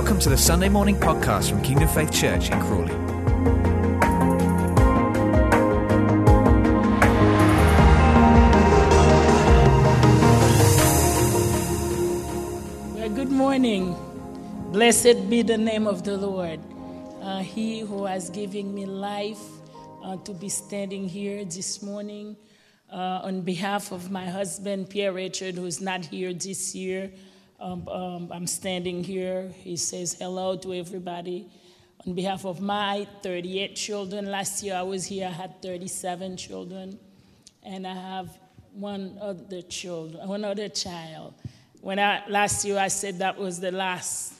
Welcome to the Sunday morning podcast from Kingdom Faith Church in Crawley. Well, good morning. Blessed be the name of the Lord. Uh, he who has given me life uh, to be standing here this morning uh, on behalf of my husband, Pierre Richard, who's not here this year. Um, um, I'm standing here. He says hello to everybody. On behalf of my 38 children, last year I was here, I had 37 children, and I have one other child, one other child. When I last year I said that was the last,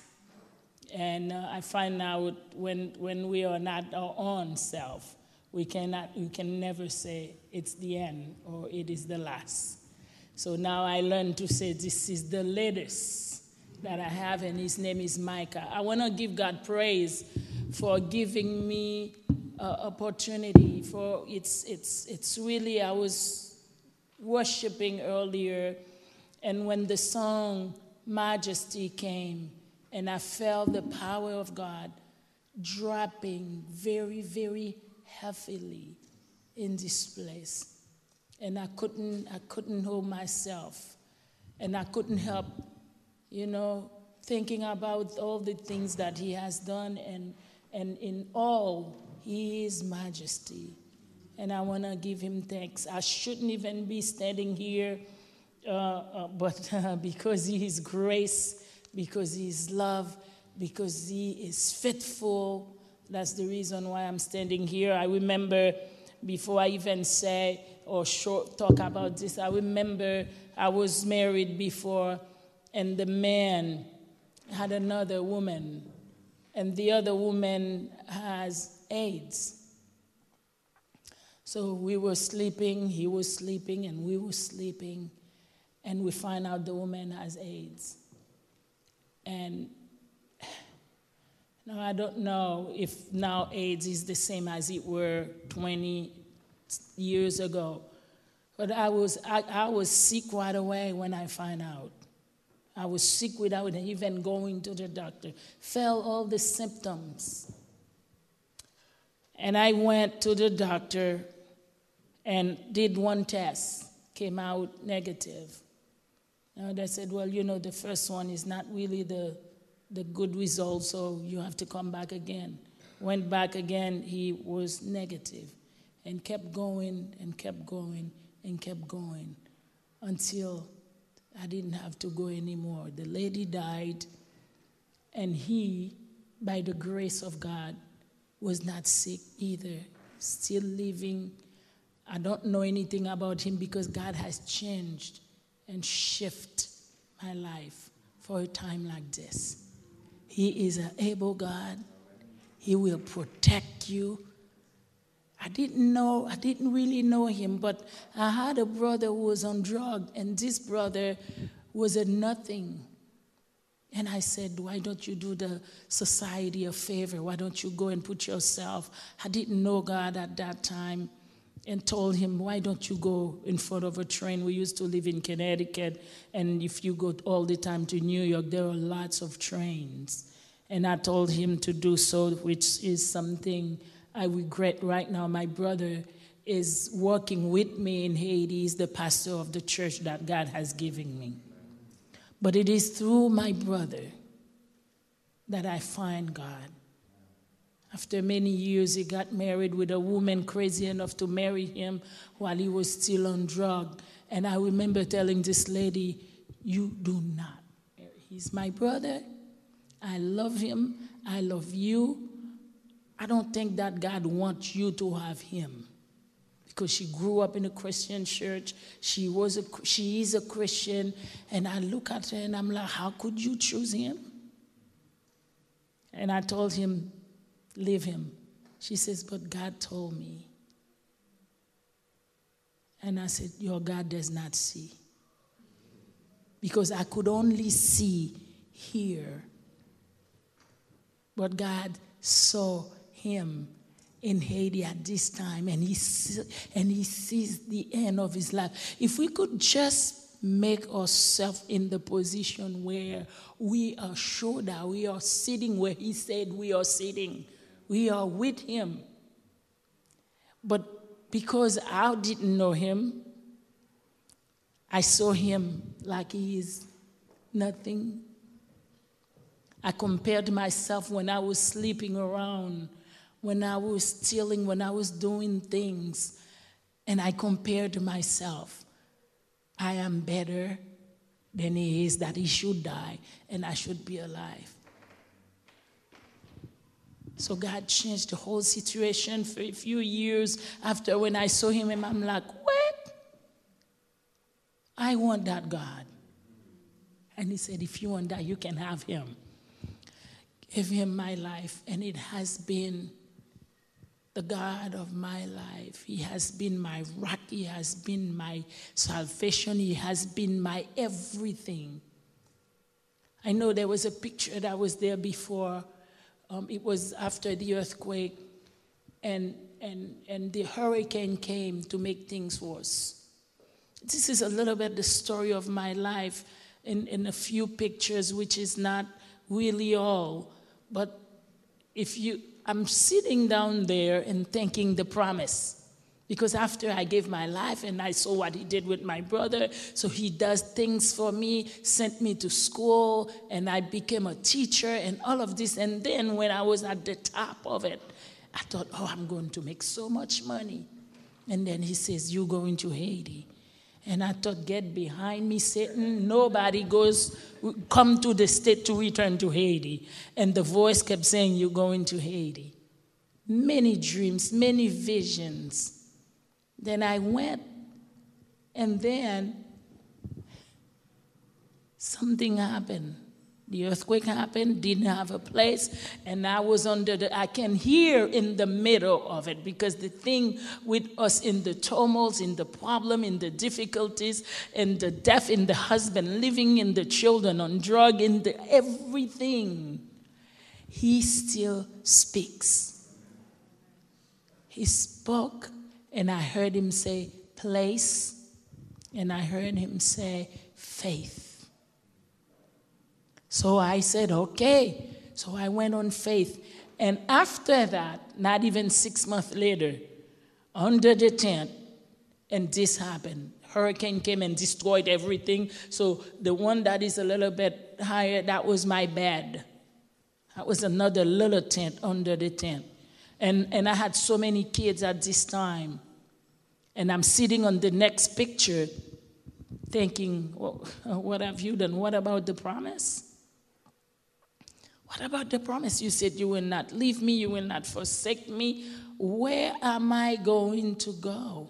and uh, I find out when when we are not our own self, we cannot, we can never say it's the end or it is the last. So now I learn to say, This is the latest that I have, and his name is Micah. I want to give God praise for giving me uh, opportunity. For it's, it's, it's really, I was worshiping earlier, and when the song Majesty came, and I felt the power of God dropping very, very heavily in this place and I couldn't, I couldn't hold myself. And I couldn't help, you know, thinking about all the things that he has done, and, and in all, he is majesty. And I want to give him thanks. I shouldn't even be standing here, uh, uh, but uh, because he is grace, because he is love, because he is faithful, that's the reason why I'm standing here. I remember before I even say, or short talk about this. I remember I was married before, and the man had another woman, and the other woman has AIDS. So we were sleeping, he was sleeping, and we were sleeping, and we find out the woman has AIDS. And now I don't know if now AIDS is the same as it were 20 years ago. But I was, I, I was sick right away when I found out. I was sick without even going to the doctor. Felt all the symptoms. And I went to the doctor and did one test, came out negative. And they said, well, you know, the first one is not really the, the good result, so you have to come back again. Went back again, he was negative and kept going and kept going and kept going until I didn't have to go anymore. The lady died, and he, by the grace of God, was not sick either, still living. I don't know anything about him because God has changed and shifted my life for a time like this. He is an able God. He will protect you. I didn't know, I didn't really know him, but I had a brother who was on drug, and this brother was a nothing. And I said, Why don't you do the society a favor? Why don't you go and put yourself? I didn't know God at that time and told him, Why don't you go in front of a train? We used to live in Connecticut, and if you go all the time to New York, there are lots of trains. And I told him to do so, which is something I regret right now. My brother is working with me in Haiti. He's the pastor of the church that God has given me. But it is through my brother that I find God. After many years, he got married with a woman crazy enough to marry him while he was still on drug. And I remember telling this lady, You do not He's my brother. I love him. I love you. I don't think that God wants you to have him because she grew up in a Christian church. She was a, she is a Christian, and I look at her and I'm like, how could you choose him? And I told him, leave him. She says, but God told me. And I said, your God does not see. Because I could only see here. But God saw him in Haiti at this time, and he, and he sees the end of his life. If we could just make ourselves in the position where we are sure that we are sitting where He said we are sitting. We are with Him. But because I didn't know Him, I saw Him like He is nothing. I compared myself when I was sleeping around, when I was stealing, when I was doing things, and I compared myself. I am better than he is, that he should die and I should be alive. So God changed the whole situation for a few years after when I saw him, and I'm like, what? I want that God. And he said, if you want that, you can have him. Give him my life. And it has been the God of my life. He has been my rock. He has been my salvation. He has been my everything. I know there was a picture that was there before. Um, it was after the earthquake, and, and, and the hurricane came to make things worse. This is a little bit the story of my life in, in a few pictures, which is not really all. But if you, I'm sitting down there and thanking the promise. Because after I gave my life and I saw what he did with my brother, so he does things for me, sent me to school, and I became a teacher and all of this. And then when I was at the top of it, I thought, oh, I'm going to make so much money. And then he says, You're going to Haiti. And I thought, get behind me, Satan. Nobody goes, come to the state to return to Haiti. And the voice kept saying, You're going to Haiti. Many dreams, many visions. Then I went, and then something happened. The earthquake happened, didn't have a place, and I was under the, I can hear in the middle of it because the thing with us in the tumults, in the problem, in the difficulties, in the death, in the husband, living in the children, on drug, in the everything, he still speaks. He spoke, and I heard him say, place, and I heard him say, faith. So I said, okay. So I went on faith. And after that, not even six months later, under the tent, and this happened. Hurricane came and destroyed everything. So the one that is a little bit higher, that was my bed. That was another little tent under the tent. And, and I had so many kids at this time. And I'm sitting on the next picture thinking, well, what have you done? What about the promise? What about the promise? You said you will not leave me, you will not forsake me. Where am I going to go?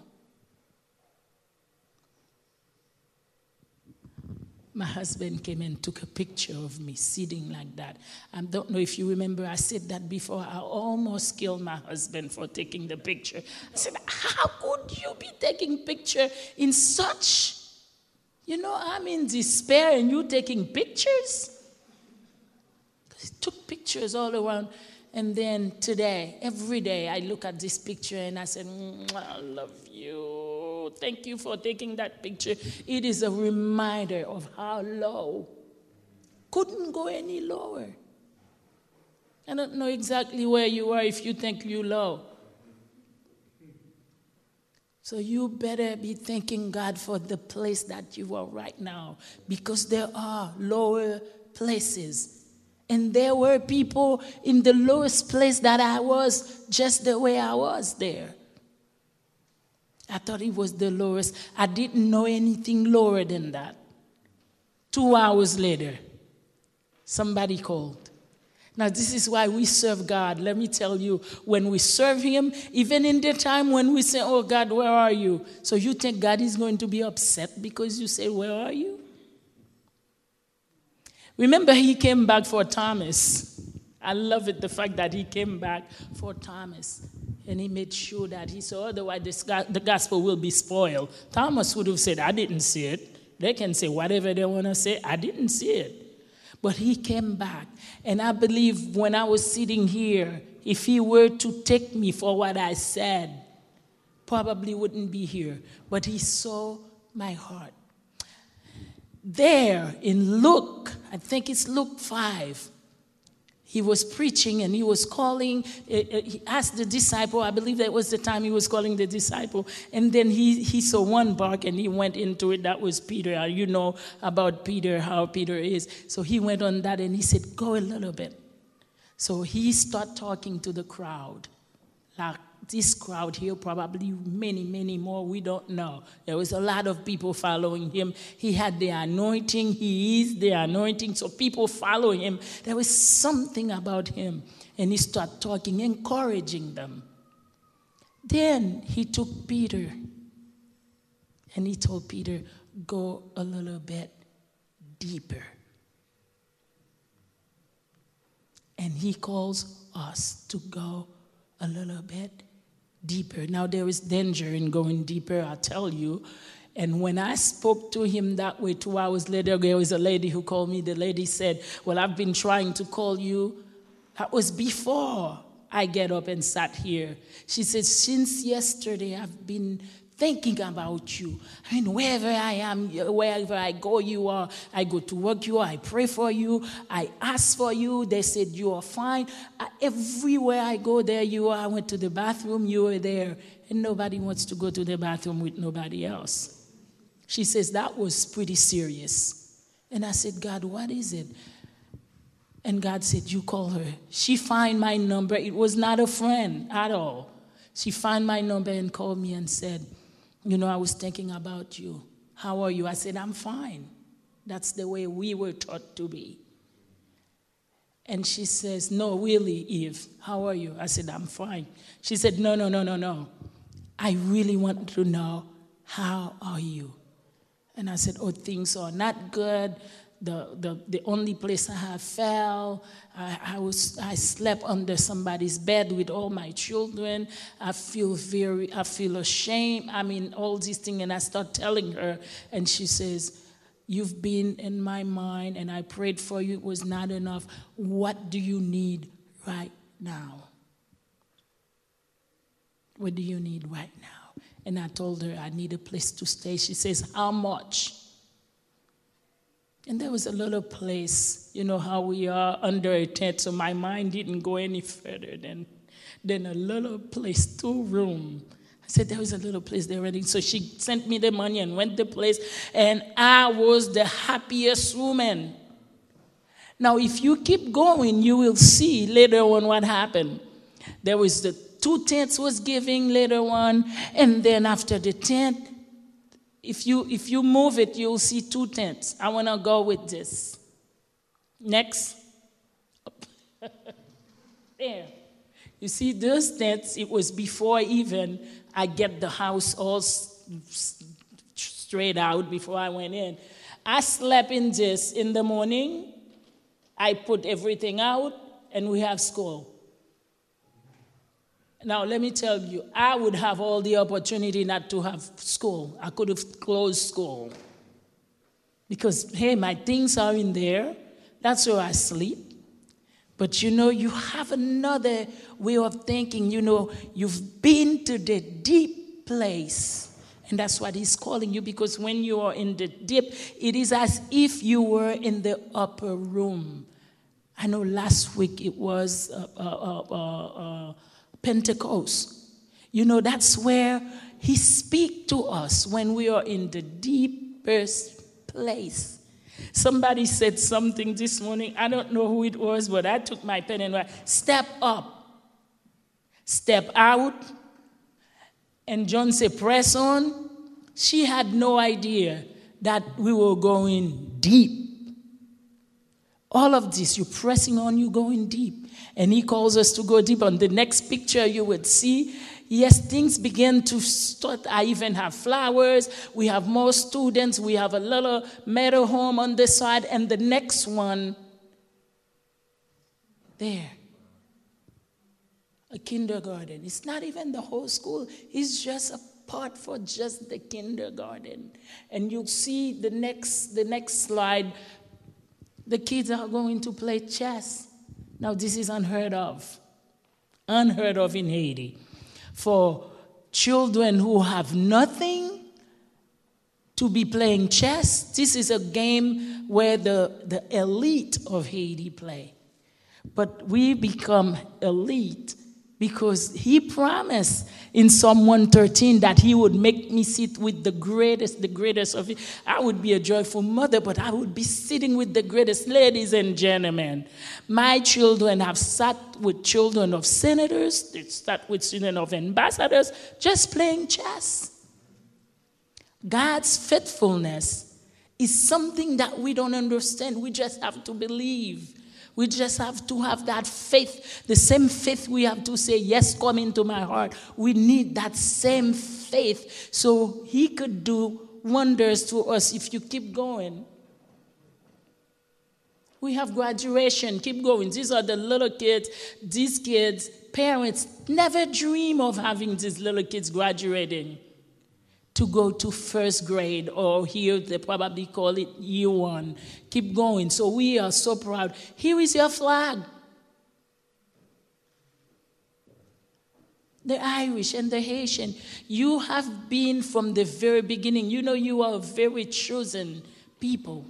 My husband came and took a picture of me sitting like that. I don't know if you remember, I said that before. I almost killed my husband for taking the picture. I said, How could you be taking picture in such, you know, I'm in despair and you taking pictures? Took pictures all around. And then today, every day, I look at this picture and I said, mm, I love you. Thank you for taking that picture. It is a reminder of how low. Couldn't go any lower. I don't know exactly where you are if you think you low. So you better be thanking God for the place that you are right now because there are lower places and there were people in the lowest place that I was, just the way I was there. I thought it was the lowest. I didn't know anything lower than that. Two hours later, somebody called. Now, this is why we serve God. Let me tell you, when we serve Him, even in the time when we say, Oh God, where are you? So you think God is going to be upset because you say, Where are you? Remember, he came back for Thomas. I love it, the fact that he came back for Thomas. And he made sure that he said, otherwise the gospel will be spoiled. Thomas would have said, I didn't see it. They can say whatever they want to say. I didn't see it. But he came back. And I believe when I was sitting here, if he were to take me for what I said, probably wouldn't be here. But he saw my heart. There in Luke, I think it's Luke 5, he was preaching and he was calling, eh, eh, he asked the disciple, I believe that was the time he was calling the disciple, and then he, he saw one bark and he went into it. That was Peter. You know about Peter, how Peter is. So he went on that and he said, Go a little bit. So he started talking to the crowd, like this crowd here, probably many, many more, we don't know. There was a lot of people following him. He had the anointing, he is the anointing, so people follow him. There was something about him, and he started talking, encouraging them. Then he took Peter and he told Peter, Go a little bit deeper. And he calls us to go a little bit deeper. Now, there is danger in going deeper, I tell you. And when I spoke to him that way, two hours later, there was a lady who called me. The lady said, Well, I've been trying to call you. That was before I get up and sat here. She said, Since yesterday, I've been thinking about you. I mean, wherever I am, wherever I go, you are. I go to work, you are. I pray for you. I ask for you. They said you are fine. everywhere I go, there you are. I went to the bathroom, you were there. And nobody wants to go to the bathroom with nobody else. She says, That was pretty serious. And I said, God, what is it? And God said, You call her. She find my number. It was not a friend at all. She found my number and called me and said, you know, I was thinking about you. How are you? I said, I'm fine. That's the way we were taught to be. And she says, No, really, Eve, how are you? I said, I'm fine. She said, No, no, no, no, no. I really want to know, how are you? And I said, Oh, things are not good the, the, the only place I have fell. I, I, was, I slept under somebody's bed with all my children. I feel very, I feel ashamed. I mean, all these things. And I start telling her, and she says, You've been in my mind, and I prayed for you. It was not enough. What do you need right now? What do you need right now? And I told her, I need a place to stay. She says, How much? And there was a little place, you know how we are under a tent, so my mind didn't go any further than, than a little place, two room. I said, there was a little place there already. So she sent me the money and went the place, and I was the happiest woman. Now, if you keep going, you will see later on what happened. There was the two tents was giving later on, and then after the tent, if you if you move it, you'll see two tents. I want to go with this. Next. there. You see, those tents, it was before even I get the house all straight out before I went in. I slept in this in the morning. I put everything out, and we have school. Now, let me tell you, I would have all the opportunity not to have school. I could have closed school. Because, hey, my things are in there. That's where I sleep. But you know, you have another way of thinking. You know, you've been to the deep place. And that's what he's calling you because when you are in the deep, it is as if you were in the upper room. I know last week it was. Uh, uh, uh, uh Pentecost. You know, that's where He speaks to us when we are in the deepest place. Somebody said something this morning. I don't know who it was, but I took my pen and wrote, Step up, step out. And John said, Press on. She had no idea that we were going deep. All of this, you're pressing on, you're going deep. And he calls us to go deep. On the next picture, you would see, yes, things begin to start. I even have flowers. We have more students. We have a little meadow home on this side. And the next one, there, a kindergarten. It's not even the whole school, it's just a part for just the kindergarten. And you'll see the next, the next slide. The kids are going to play chess. Now, this is unheard of. Unheard of in Haiti. For children who have nothing to be playing chess. This is a game where the, the elite of Haiti play. But we become elite because he promised in Psalm 113 that he would make me sit with the greatest, the greatest of it. I would be a joyful mother, but I would be sitting with the greatest. Ladies and gentlemen, my children have sat with children of senators, they sat with children of ambassadors, just playing chess. God's faithfulness is something that we don't understand. We just have to believe. We just have to have that faith, the same faith we have to say, Yes, come into my heart. We need that same faith so He could do wonders to us if you keep going. We have graduation, keep going. These are the little kids. These kids, parents never dream of having these little kids graduating to go to first grade, or here they probably call it year one. Keep going. So we are so proud. Here is your flag. The Irish and the Haitian, you have been from the very beginning. You know, you are a very chosen people.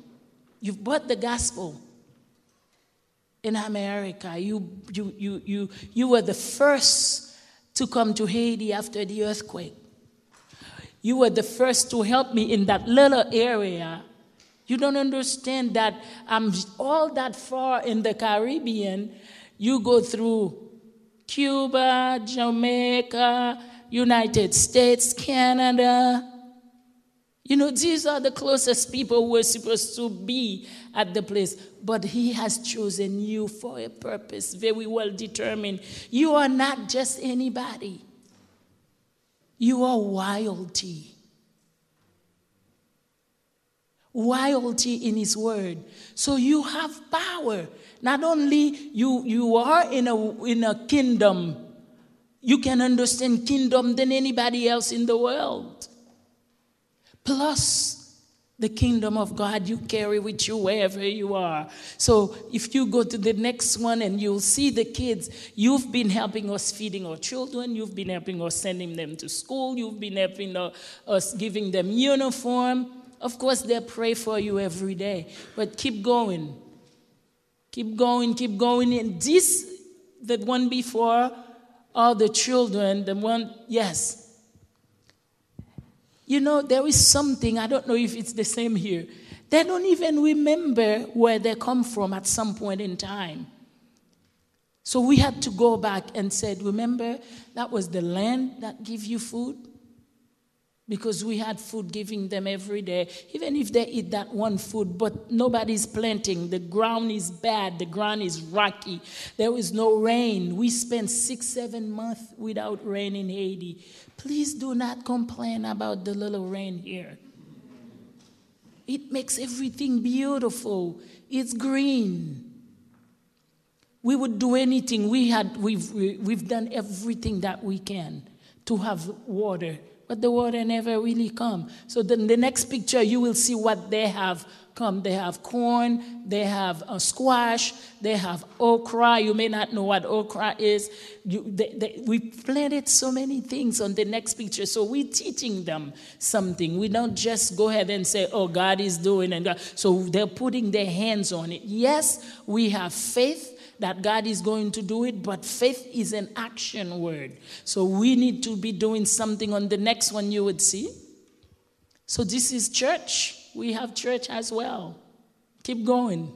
You've brought the gospel in America. You, you, you, you, you were the first to come to Haiti after the earthquake. You were the first to help me in that little area. You don't understand that I'm all that far in the Caribbean. You go through Cuba, Jamaica, United States, Canada. You know, these are the closest people we're supposed to be at the place. But He has chosen you for a purpose, very well determined. You are not just anybody. You are royalty. Royalty in His Word. So you have power. Not only you, you are in a, in a kingdom, you can understand kingdom than anybody else in the world. Plus, the kingdom of God you carry with you wherever you are. So if you go to the next one and you'll see the kids, you've been helping us feeding our children, you've been helping us sending them to school, you've been helping us giving them uniform. Of course, they pray for you every day, but keep going. Keep going, keep going. And this, the one before, are the children, the one, yes, you know, there is something, I don't know if it's the same here. They don't even remember where they come from at some point in time. So we had to go back and said, remember, that was the land that gave you food? Because we had food giving them every day, even if they eat that one food, but nobody's planting. The ground is bad, the ground is rocky, there is no rain. We spent six, seven months without rain in Haiti. Please do not complain about the little rain here. It makes everything beautiful. It's green. We would do anything. We had, we've, we've done everything that we can to have water but the water never really come. So then the next picture, you will see what they have come. They have corn, they have a squash, they have okra. You may not know what okra is. You, they, they, we planted so many things on the next picture. So we're teaching them something. We don't just go ahead and say, oh, God is doing and God. So they're putting their hands on it. Yes, we have faith that God is going to do it, but faith is an action word. So we need to be doing something on the next one you would see. So this is church. We have church as well. Keep going.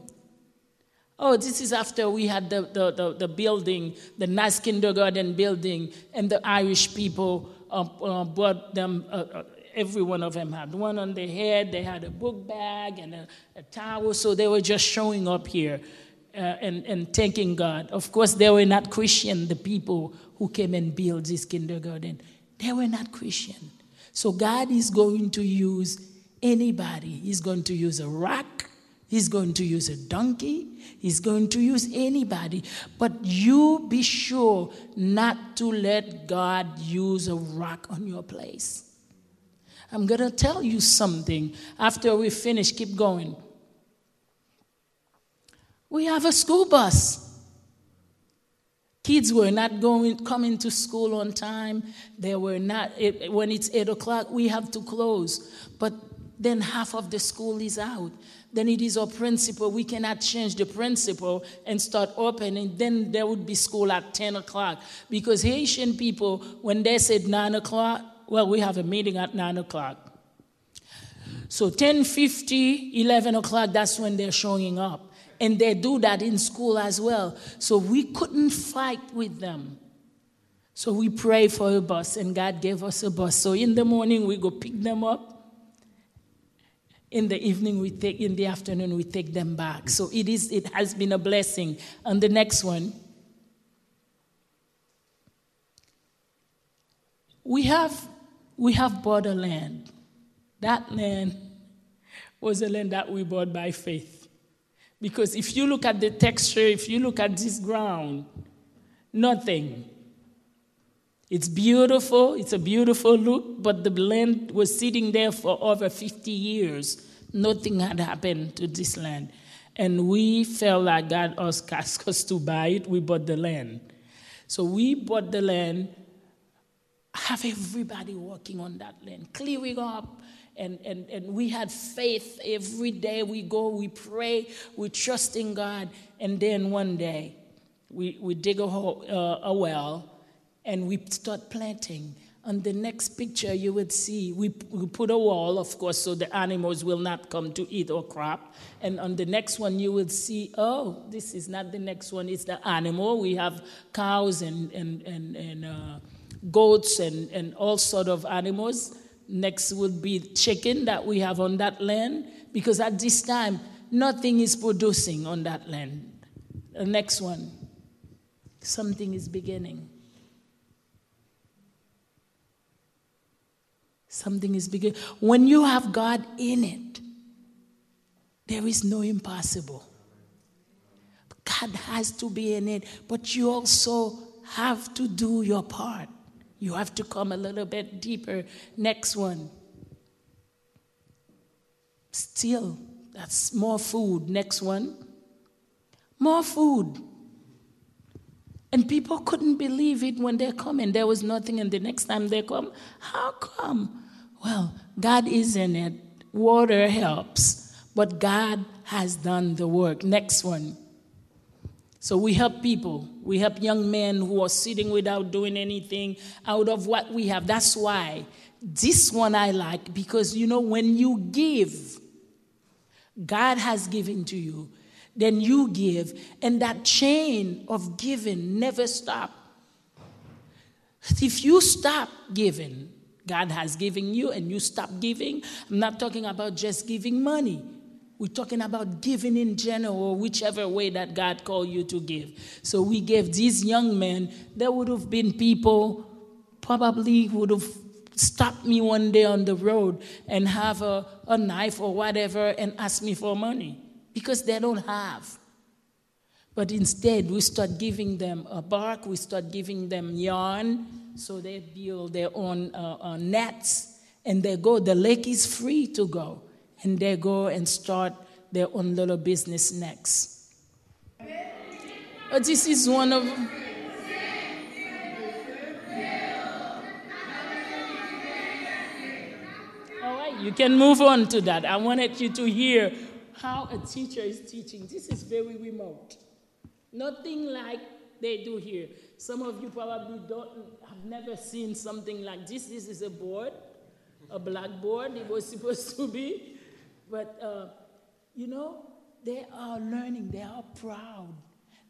Oh, this is after we had the, the, the, the building, the nice kindergarten building, and the Irish people uh, uh, brought them, uh, uh every one of them had one on their head, they had a book bag and a, a towel, so they were just showing up here uh, and, and thanking God. Of course, they were not Christian, the people who came and built this kindergarten. They were not Christian. So God is going to use anybody. He's going to use a rock. He's going to use a donkey. He's going to use anybody. But you be sure not to let God use a rock on your place. I'm going to tell you something after we finish. Keep going. We have a school bus. Kids were not going, coming to school on time. They were not, it, when it's 8 o'clock, we have to close. But then half of the school is out. Then it is our principal. We cannot change the principal and start opening. Then there would be school at 10 o'clock. Because Haitian people, when they said 9 o'clock, well, we have a meeting at 9 o'clock. So 10.50, 11 o'clock, that's when they're showing up. And they do that in school as well. So we couldn't fight with them. So we pray for a bus, and God gave us a bus. So in the morning, we go pick them up. In the evening, we take, in the afternoon, we take them back. So it, is, it has been a blessing. And the next one, we have, we have bought a land. That land was a land that we bought by faith. Because if you look at the texture, if you look at this ground, nothing. It's beautiful, it's a beautiful look, but the land was sitting there for over 50 years. Nothing had happened to this land. And we felt like God asked us to buy it, we bought the land. So we bought the land, have everybody working on that land, clearing up. And, and, and we had faith every day we go, we pray, we trust in God. And then one day, we, we dig a, hole, uh, a well and we start planting. On the next picture, you would see we, we put a wall, of course, so the animals will not come to eat our crop. And on the next one, you would see, oh, this is not the next one, it's the animal. We have cows and, and, and, and uh, goats and, and all sort of animals. Next would be chicken that we have on that land, because at this time, nothing is producing on that land. The next one, something is beginning. Something is beginning. When you have God in it, there is no impossible. God has to be in it, but you also have to do your part. You have to come a little bit deeper. Next one. Still, that's more food. Next one. More food. And people couldn't believe it when they come and there was nothing, and the next time they come, how come? Well, God is in it. Water helps, but God has done the work. Next one. So we help people. We help young men who are sitting without doing anything out of what we have. That's why this one I like because you know, when you give, God has given to you, then you give, and that chain of giving never stop. If you stop giving, God has given you and you stop giving. I'm not talking about just giving money. We're talking about giving in general, whichever way that God called you to give. So we gave these young men, there would have been people probably would have stopped me one day on the road and have a, a knife or whatever and ask me for money because they don't have. But instead, we start giving them a bark, we start giving them yarn, so they build their own uh, uh, nets, and they go. The lake is free to go, and they go and start their own little business next. But this is one of. All right, you can move on to that. I wanted you to hear how a teacher is teaching. This is very remote. Nothing like they do here. Some of you probably don't have never seen something like this. This is a board, a blackboard. It was supposed to be, but uh, you know they are learning. They are proud.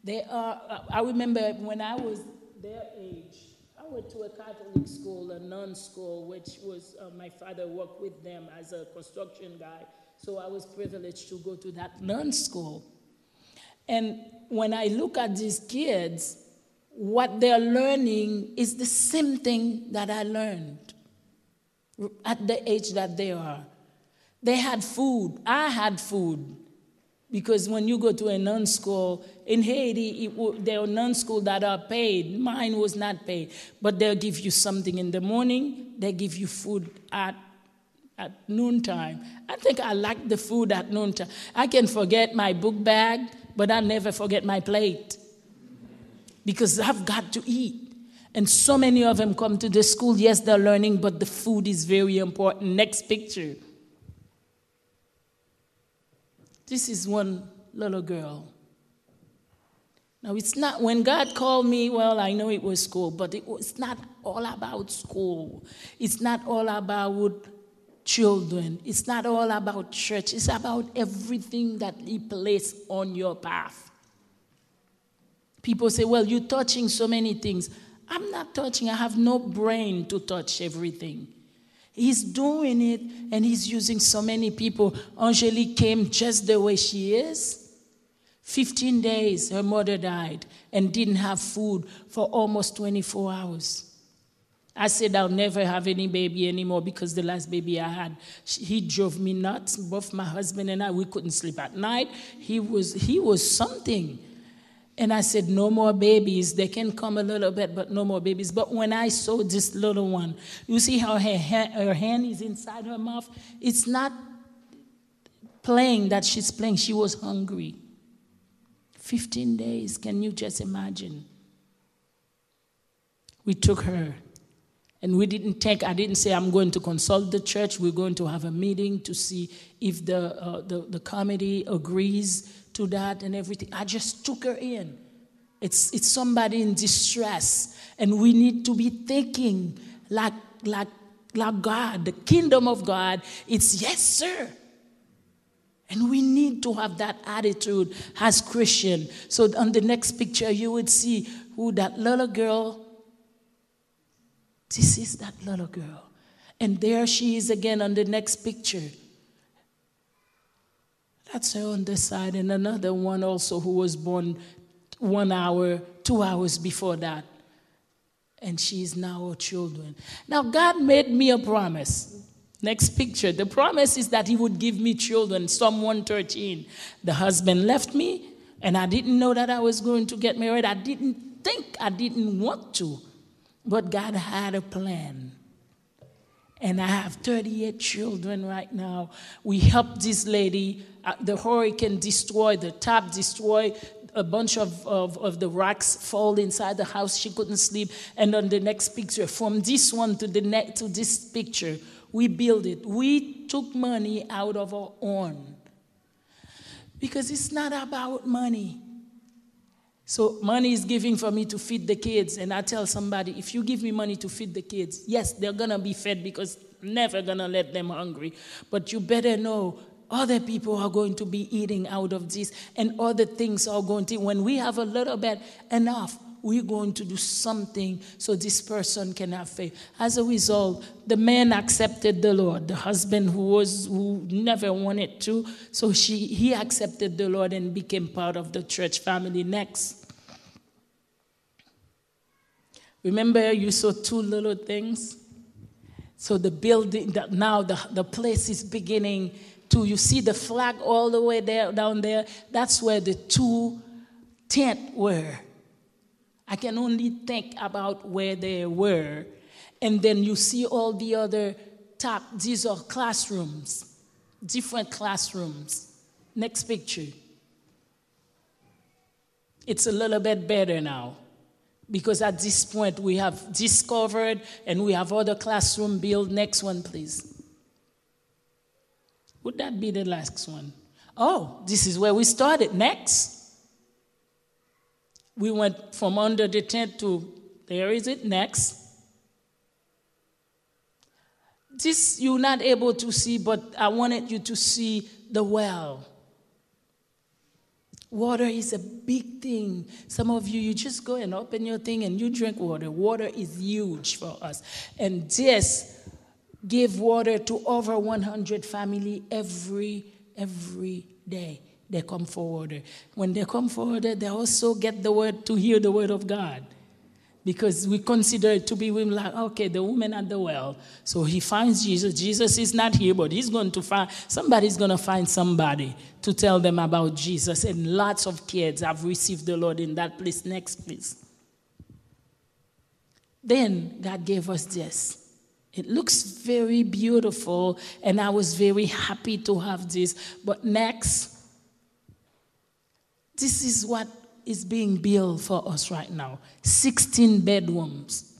They are. I remember when I was their age. I went to a Catholic school, a nun school, which was uh, my father worked with them as a construction guy. So I was privileged to go to that nun school. And when I look at these kids, what they're learning is the same thing that I learned at the age that they are. They had food. I had food. Because when you go to a nun school in Haiti, it, there are nun schools that are paid. Mine was not paid, but they'll give you something in the morning. They give you food at at noontime. I think I like the food at noontime. I can forget my book bag, but I never forget my plate because I've got to eat. And so many of them come to the school. Yes, they're learning, but the food is very important. Next picture. This is one little girl. Now, it's not, when God called me, well, I know it was school, but it was not all about school. It's not all about children. It's not all about church. It's about everything that He placed on your path. People say, well, you're touching so many things. I'm not touching, I have no brain to touch everything. He's doing it and he's using so many people. Angelique came just the way she is. 15 days, her mother died and didn't have food for almost 24 hours. I said I'll never have any baby anymore because the last baby I had, he drove me nuts. Both my husband and I, we couldn't sleep at night. He was, he was something. And I said, no more babies. They can come a little bit, but no more babies. But when I saw this little one, you see how her, her hand is inside her mouth? It's not playing that she's playing. She was hungry. 15 days. Can you just imagine? We took her. And we didn't take, I didn't say, I'm going to consult the church. We're going to have a meeting to see if the, uh, the, the committee agrees to that and everything. I just took her in. It's, it's somebody in distress. And we need to be thinking like, like, like God, the kingdom of God. It's yes, sir. And we need to have that attitude as Christian. So on the next picture, you would see who that little girl. This is that little girl. And there she is again on the next picture. That's her on this side. And another one also who was born one hour, two hours before that. And she's now a children. Now, God made me a promise. Next picture. The promise is that he would give me children. Psalm 113. The husband left me, and I didn't know that I was going to get married. I didn't think, I didn't want to. But God had a plan. And I have 38 children right now. We helped this lady. Uh, the hurricane destroyed, the tap destroyed, a bunch of, of, of, the rocks fall inside the house. She couldn't sleep. And on the next picture, from this one to the next to this picture, we build it. We took money out of our own. Because it's not about money. So money is giving for me to feed the kids. And I tell somebody, if you give me money to feed the kids, yes, they're gonna be fed because I'm never gonna let them hungry. But you better know other people are going to be eating out of this and other things are going to when we have a little bit enough we're going to do something so this person can have faith. As a result, the man accepted the Lord. The husband who was who never wanted to, so she he accepted the Lord and became part of the church family. Next. Remember, you saw two little things? So the building that now the, the place is beginning to you see the flag all the way there down there. That's where the two tent were. I can only think about where they were. And then you see all the other top, these are classrooms, different classrooms. Next picture. It's a little bit better now because at this point we have discovered and we have other classroom built. Next one, please. Would that be the last one? Oh, this is where we started. Next we went from under the tent to there is it next. This you're not able to see, but I wanted you to see the well. Water is a big thing. Some of you, you just go and open your thing and you drink water. Water is huge for us. And this give water to over 100 family every every day they come forward. When they come forward, they also get the word to hear the word of God. Because we consider it to be women like, okay, the woman at the well. So he finds Jesus. Jesus is not here, but he's going to find, somebody's going to find somebody to tell them about Jesus. And lots of kids have received the Lord in that place. Next, please. Then God gave us this. It looks very beautiful, and I was very happy to have this. But next, this is what is being built for us right now 16 bedrooms.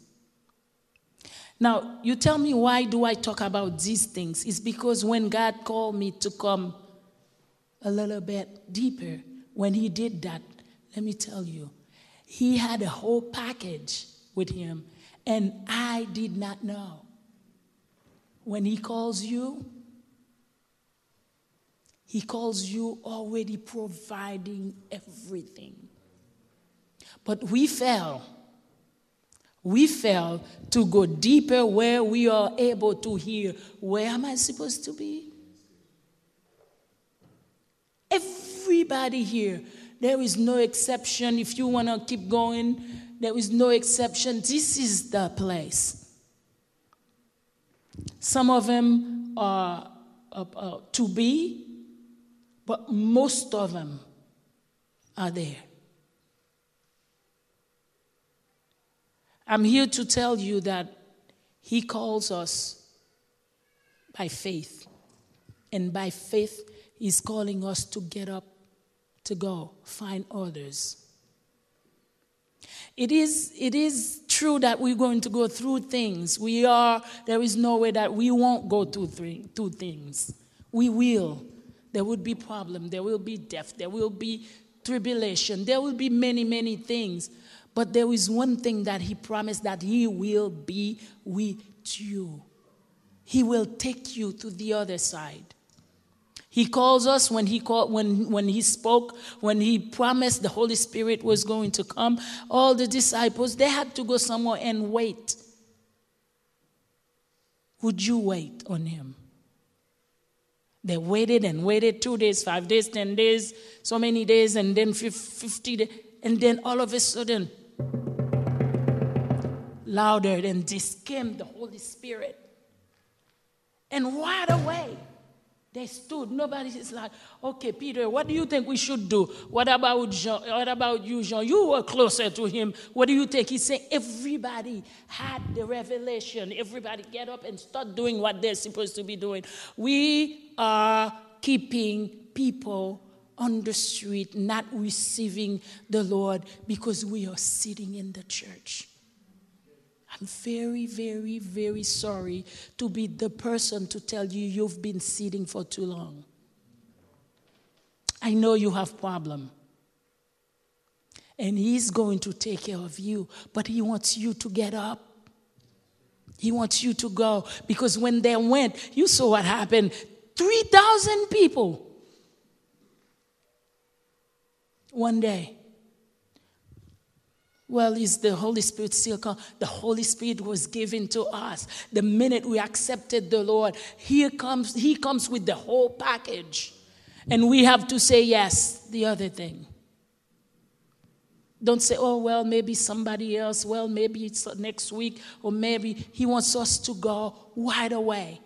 Now, you tell me why do I talk about these things? It's because when God called me to come a little bit deeper, when he did that, let me tell you, he had a whole package with him, and I did not know. When he calls you, he calls you already providing everything. But we fell. We fell to go deeper where we are able to hear where am I supposed to be? Everybody here, there is no exception. If you want to keep going, there is no exception. This is the place. Some of them are uh, to be, but most of them are there. I'm here to tell you that He calls us by faith. And by faith, He's calling us to get up, to go, find others. It is, it is true that we're going to go through things. We are, there is no way that we won't go through, through things. We will. There will be problem. There will be death. There will be tribulation. There will be many, many things. But there is one thing that he promised that he will be with you. He will take you to the other side. He calls us when he called, when, when he spoke, when he promised the Holy Spirit was going to come. All the disciples, they had to go somewhere and wait. Would you wait on him? They waited and waited two days, five days, ten days, so many days, and then 50 days. And then all of a sudden, louder than this came the Holy Spirit. And right away, they stood. Nobody is like, okay, Peter, what do you think we should do? What about Jean? What about you, Jean? You were closer to him. What do you think? He said, everybody had the revelation. Everybody get up and start doing what they're supposed to be doing. We are keeping people on the street not receiving the Lord because we are sitting in the church. I'm very, very, very sorry to be the person to tell you you've been sitting for too long. I know you have problem. And he's going to take care of you, but he wants you to get up. He wants you to go because when they went, you saw what happened. 3,000 people one day. Well, is the Holy Spirit still come? The Holy Spirit was given to us. The minute we accepted the Lord, here comes, He comes with the whole package. And we have to say yes, the other thing. Don't say, oh, well, maybe somebody else, well, maybe it's next week, or maybe He wants us to go right away.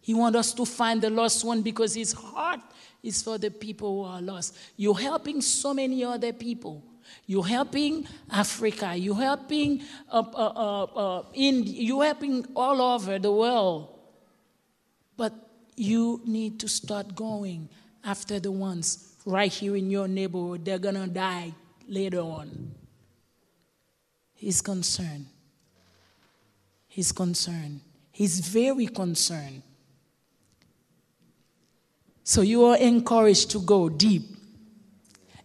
He wants us to find the lost one because His heart is for the people who are lost. You're helping so many other people. You're helping Africa. You're helping uh, uh, uh, uh India. You're helping all over the world. But you need to start going after the ones right here in your neighborhood. They're going to die later on. He's concerned. He's concerned. He's very concerned. So you are encouraged to go deep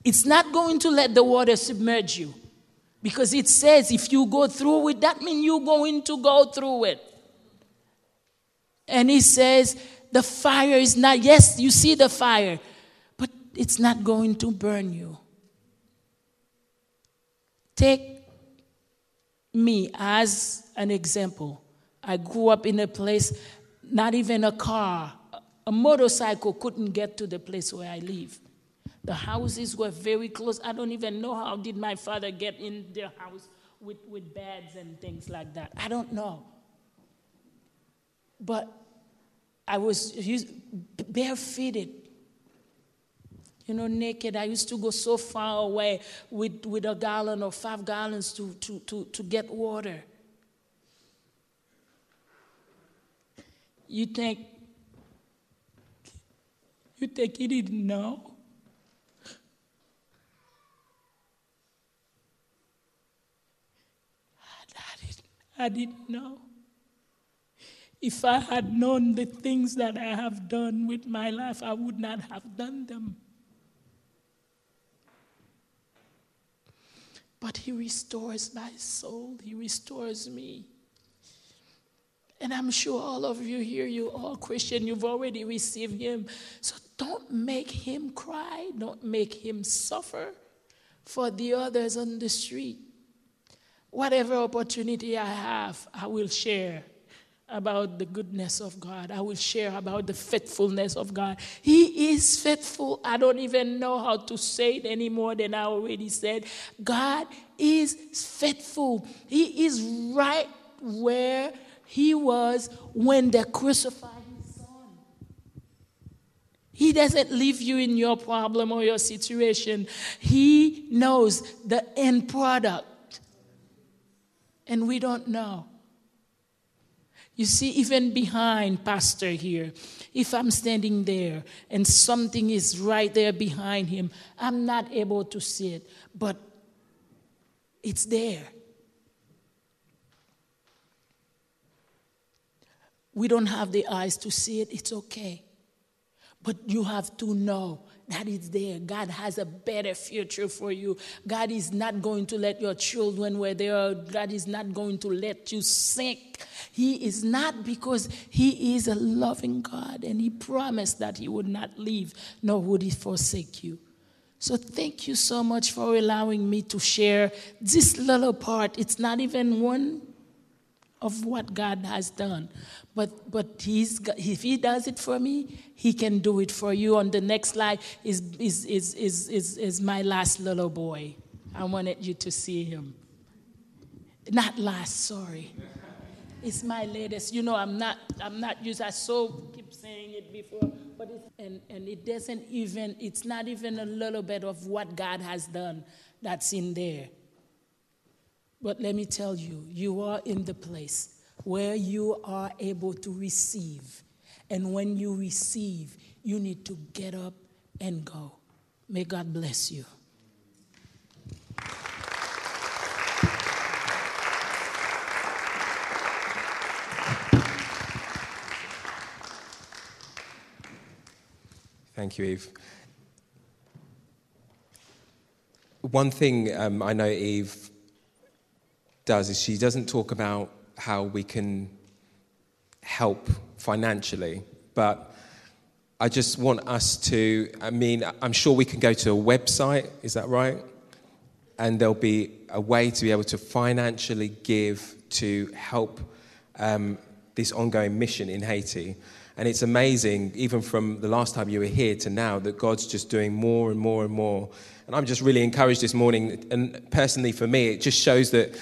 it's not going to let the water submerge you. Because it says if you go through it, that means you're going to go through it. And he says, the fire is not, yes, you see the fire, but it's not going to burn you. Take me as an example. I grew up in a place, not even a car, a motorcycle couldn't get to the place where I live. The houses were very close. I don't even know how did my father get in their house with, with beds and things like that. I don't know. But I was barefooted, you know, naked. I used to go so far away with, with a gallon or five gallons to, to, to, to get water. You think, you think he didn't know? I didn't know. If I had known the things that I have done with my life, I would not have done them. But He restores my soul, He restores me. And I'm sure all of you here, you all Christian, you've already received Him. So don't make Him cry, don't make Him suffer for the others on the street. Whatever opportunity I have, I will share about the goodness of God. I will share about the faithfulness of God. He is faithful. I don't even know how to say it any more than I already said. God is faithful. He is right where he was when they crucified his son. He doesn't leave you in your problem or your situation. He knows the end product. And we don't know. You see, even behind Pastor here, if I'm standing there and something is right there behind him, I'm not able to see it, but it's there. We don't have the eyes to see it, it's okay. But you have to know that is there. God has a better future for you. God is not going to let your children where they are. God is not going to let you sink. He is not because He is a loving God and He promised that He would not leave nor would He forsake you. So thank you so much for allowing me to share this little part. It's not even one of what God has done. But, but he's, if He does it for me, He can do it for you. On the next slide is, is, is, is, is, is my last little boy. I wanted you to see him. Not last, sorry. It's my latest. You know, I'm not, I'm not used, I so keep saying it before, but it's, and, and it doesn't even, it's not even a little bit of what God has done that's in there. But let me tell you, you are in the place where you are able to receive. And when you receive, you need to get up and go. May God bless you. Thank you, Eve. One thing um, I know Eve does is she doesn't talk about how we can help financially, but I just want us to, I mean, I'm sure we can go to a website, is that right? And there'll be a way to be able to financially give to help um, this ongoing mission in Haiti. And it's amazing, even from the last time you were here to now, that God's just doing more and more and more. And I'm just really encouraged this morning. And personally, for me, it just shows that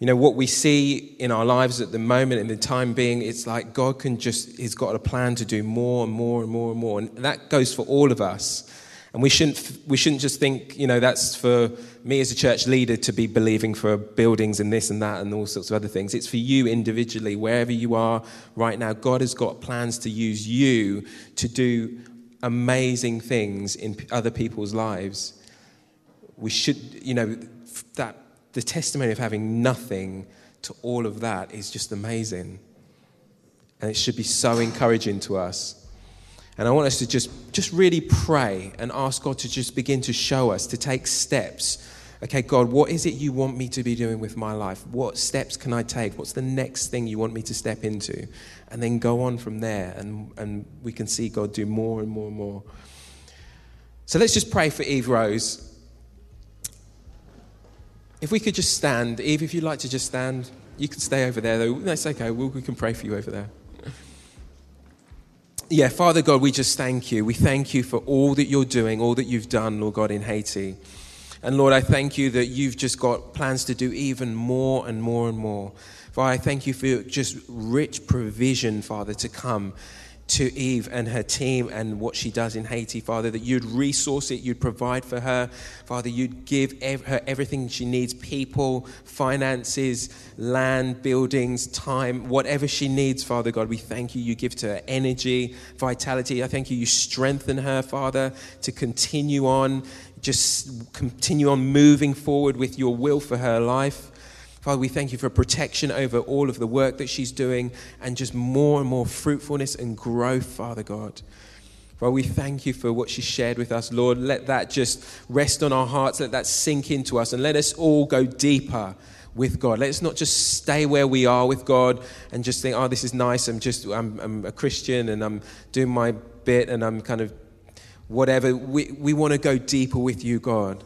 you know, what we see in our lives at the moment, in the time being, it's like God can just, He's got a plan to do more and more and more and more. And that goes for all of us. And we shouldn't, we shouldn't just think, you know, that's for me as a church leader to be believing for buildings and this and that and all sorts of other things. It's for you individually, wherever you are right now. God has got plans to use you to do amazing things in other people's lives. We should, you know, that the testimony of having nothing to all of that is just amazing. And it should be so encouraging to us. And I want us to just, just really pray and ask God to just begin to show us, to take steps. Okay, God, what is it you want me to be doing with my life? What steps can I take? What's the next thing you want me to step into? And then go on from there, and, and we can see God do more and more and more. So let's just pray for Eve Rose if we could just stand, Eve, if you'd like to just stand, you can stay over there, though. That's okay. we we can pray for you over there. Yeah, Father God, we just thank you. We thank you for all that you're doing, all that you've done, Lord God, in Haiti. And Lord, I thank you that you've just got plans to do even more and more and more. Father, I thank you for just rich provision, Father, to come to Eve and her team and what she does in Haiti, Father, that you'd resource it, you'd provide for her. Father, you'd give ev- her everything she needs people, finances, land, buildings, time, whatever she needs, Father God. We thank you. You give to her energy, vitality. I thank you. You strengthen her, Father, to continue on, just continue on moving forward with your will for her life. Father, we thank you for protection over all of the work that she's doing and just more and more fruitfulness and growth, Father God. Father, we thank you for what she shared with us. Lord, let that just rest on our hearts, let that sink into us, and let us all go deeper with God. Let's not just stay where we are with God and just think, oh, this is nice. I'm just, I'm, I'm a Christian and I'm doing my bit and I'm kind of whatever. We, we want to go deeper with you, God.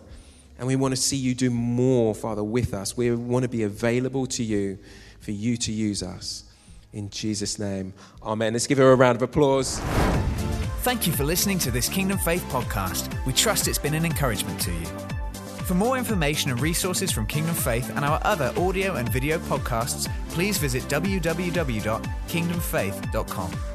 And we want to see you do more, Father, with us. We want to be available to you for you to use us. In Jesus' name, amen. Let's give her a round of applause. Thank you for listening to this Kingdom Faith podcast. We trust it's been an encouragement to you. For more information and resources from Kingdom Faith and our other audio and video podcasts, please visit www.kingdomfaith.com.